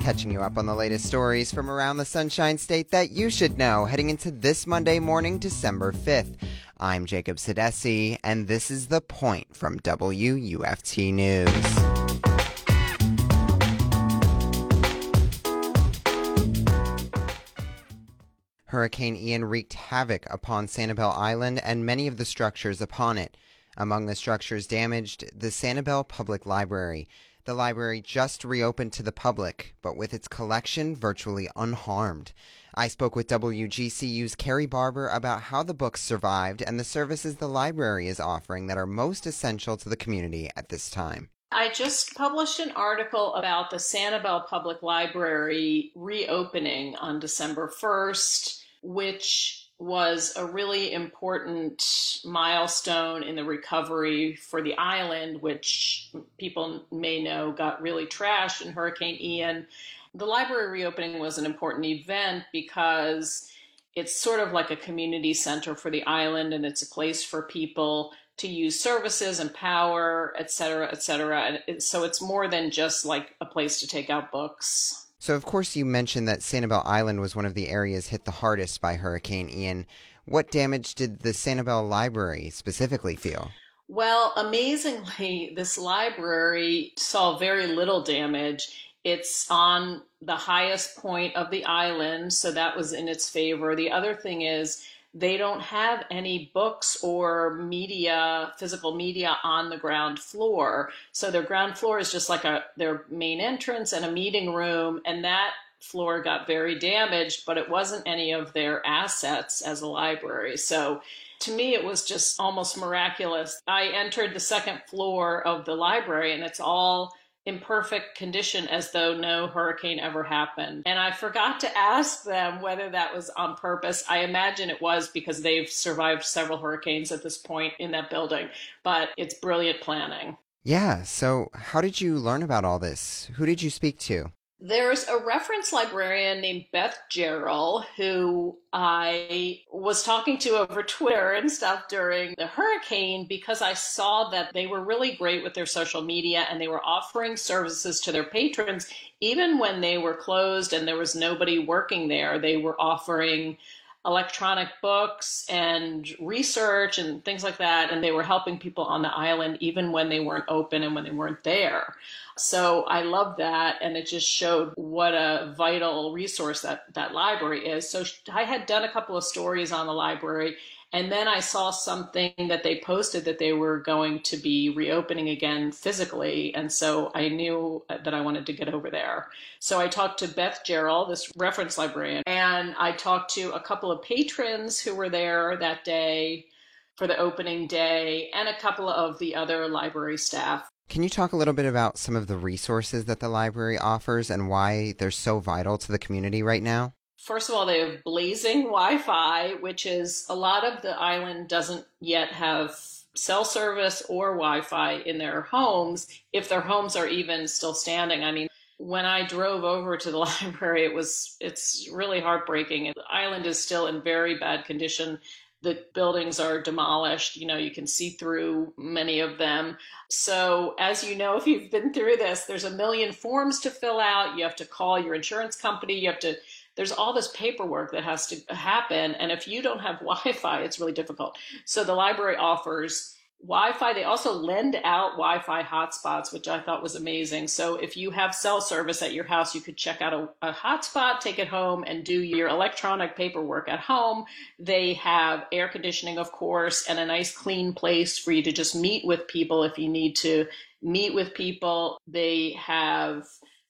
catching you up on the latest stories from around the Sunshine State that you should know heading into this Monday morning, December 5th. I'm Jacob Sedesse, and this is The Point from WUFT News. Hurricane Ian wreaked havoc upon Sanibel Island and many of the structures upon it. Among the structures damaged, the Sanibel Public Library. The library just reopened to the public, but with its collection virtually unharmed. I spoke with WGCU's Cary Barbor about how the books survived and the services the library is offering that are most essential to the community at this time. I just published an article about the Sanibel Public Library reopening on December 1st, which was a really important milestone in the recovery for the island, which people may know got really trashed in Hurricane Ian. The library reopening was an important event because it's sort of like a community center for the island and it's a place for people to use services and power, et cetera, et cetera. And so it's more than just like a place to take out books. So, of course, you mentioned that Sanibel Island was one of the areas hit the hardest by Hurricane Ian. What damage did the Sanibel Library specifically feel? Well, amazingly, this library saw very little damage. It's on the highest point of the island, so that was in its favor. The other thing is, they don't have any books or media, physical media on the ground floor. So their ground floor is just like a their main entrance and a meeting room, and that floor got very damaged, but it wasn't any of their assets as a library. So to me, it was just almost miraculous. I entered the second floor of the library, and it's all in perfect condition as though no hurricane ever happened. And I forgot to ask them whether that was on purpose. I imagine it was because they've survived several hurricanes at this point in that building, but it's brilliant planning. Yeah, so how did you learn about all this? Who did you speak to? There's a reference librarian named Beth Gerald who I was talking to over Twitter and stuff during the hurricane because I saw that they were really great with their social media and they were offering services to their patrons even when they were closed and there was nobody working there. They were offering electronic books and research and things like that. And they were helping people on the island even when they weren't open and when they weren't there. So I love that. And it just showed what a vital resource that, that library is. So I had done a couple of stories on the library and then I saw something that they posted that they were going to be reopening again physically. And so I knew that I wanted to get over there. So I talked to Beth Gerald, this reference librarian, and I talked to a couple of patrons who were there that day for the opening day and a couple of the other library staff. Can you talk a little bit about some of the resources that the library offers and why they're so vital to the community right now? First of all, they have blazing Wi Fi, which is a lot of the island doesn't yet have cell service or Wi Fi in their homes, if their homes are even still standing. I mean, when I drove over to the library, it was it's really heartbreaking. The island is still in very bad condition. The buildings are demolished. You know, you can see through many of them. So, as you know, if you've been through this, there's a million forms to fill out. You have to call your insurance company. You have to there's all this paperwork that has to happen. And if you don't have Wi Fi, it's really difficult. So the library offers Wi Fi. They also lend out Wi Fi hotspots, which I thought was amazing. So if you have cell service at your house, you could check out a, a hotspot, take it home, and do your electronic paperwork at home. They have air conditioning, of course, and a nice clean place for you to just meet with people if you need to meet with people. They have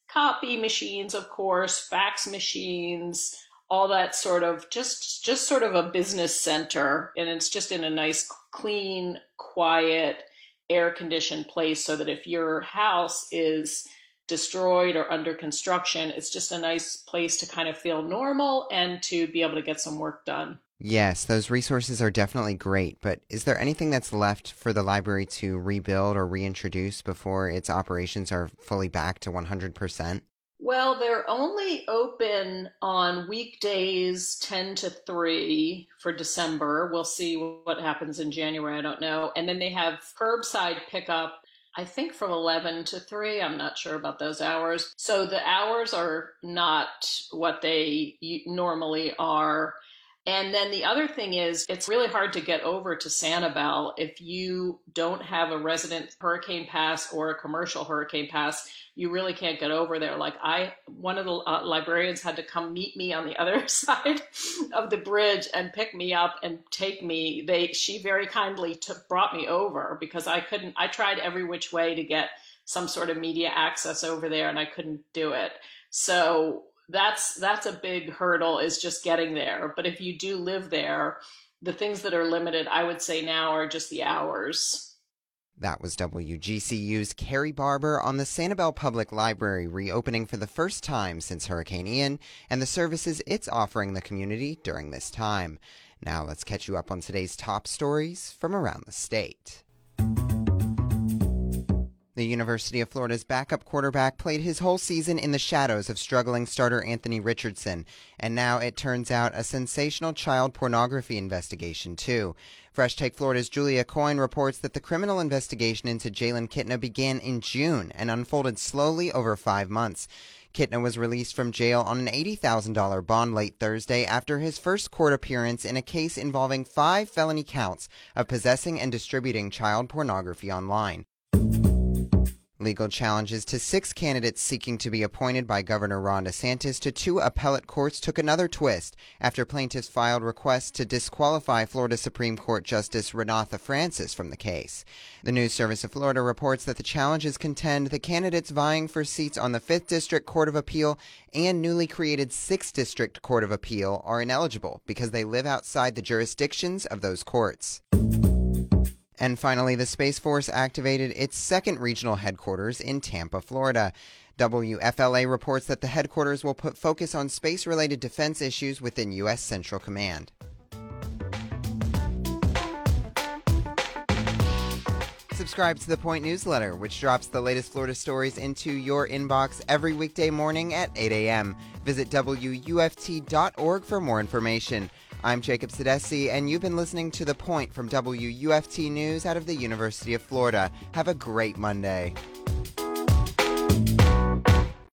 copy machines, of course, fax machines, all that sort of just just sort of a business center and it's just in a nice clean quiet air conditioned place so that if your house is destroyed or under construction it's just a nice place to kind of feel normal and to be able to get some work done Yes, those resources are definitely great, but is there anything that's left for the library to rebuild or reintroduce before its operations are fully back to 100%? Well, they're only open on weekdays 10 to 3 for December. We'll see what happens in January. I don't know. And then they have curbside pickup I think from 11 to 3. I'm not sure about those hours. So the hours are not what they normally are. And then the other thing is, it's really hard to get over to Sanibel if you don't have a resident hurricane pass or a commercial hurricane pass. You really can't get over there. Like I, one of the uh, librarians had to come meet me on the other side of the bridge and pick me up and take me. They, she very kindly took, brought me over because I couldn't. I tried every which way to get some sort of media access over there, and I couldn't do it. So that's that's a big hurdle is just getting there. But if you do live there, the things that are limited, I would say now are just the hours. That was WGCU's Cary Barbor on the Sanibel Public Library reopening for the first time since Hurricane Ian and the services it's offering the community during this time. Now let's catch you up on today's top stories from around the state. The University of Florida's backup quarterback played his whole season in the shadows of struggling starter Anthony Richardson, and now it turns out a sensational child pornography investigation, too. Fresh Take Florida's Julia Coyne reports that the criminal investigation into Jalen Kitna began in June and unfolded slowly over five months. Kitna was released from jail on an $80,000 bond late Thursday after his first court appearance in a case involving five felony counts of possessing and distributing child pornography online. Legal challenges to six candidates seeking to be appointed by Governor Ron DeSantis to two appellate courts took another twist after plaintiffs filed requests to disqualify Florida Supreme Court Justice Renatha Francis from the case. The News Service of Florida reports that the challenges contend the candidates vying for seats on the 5th District Court of Appeal and newly created 6th District Court of Appeal are ineligible because they live outside the jurisdictions of those courts. And finally, the Space Force activated its second regional headquarters in Tampa, Florida. WFLA reports that the headquarters will put focus on space related defense issues within U.S. Central Command. Subscribe to the Point newsletter, which drops the latest Florida stories into your inbox every weekday morning at 8 a.m. Visit WUFT.org for more information. I'm Jacob Sedesse, and you've been listening to The Point from WUFT News out of the University of Florida. Have a great Monday.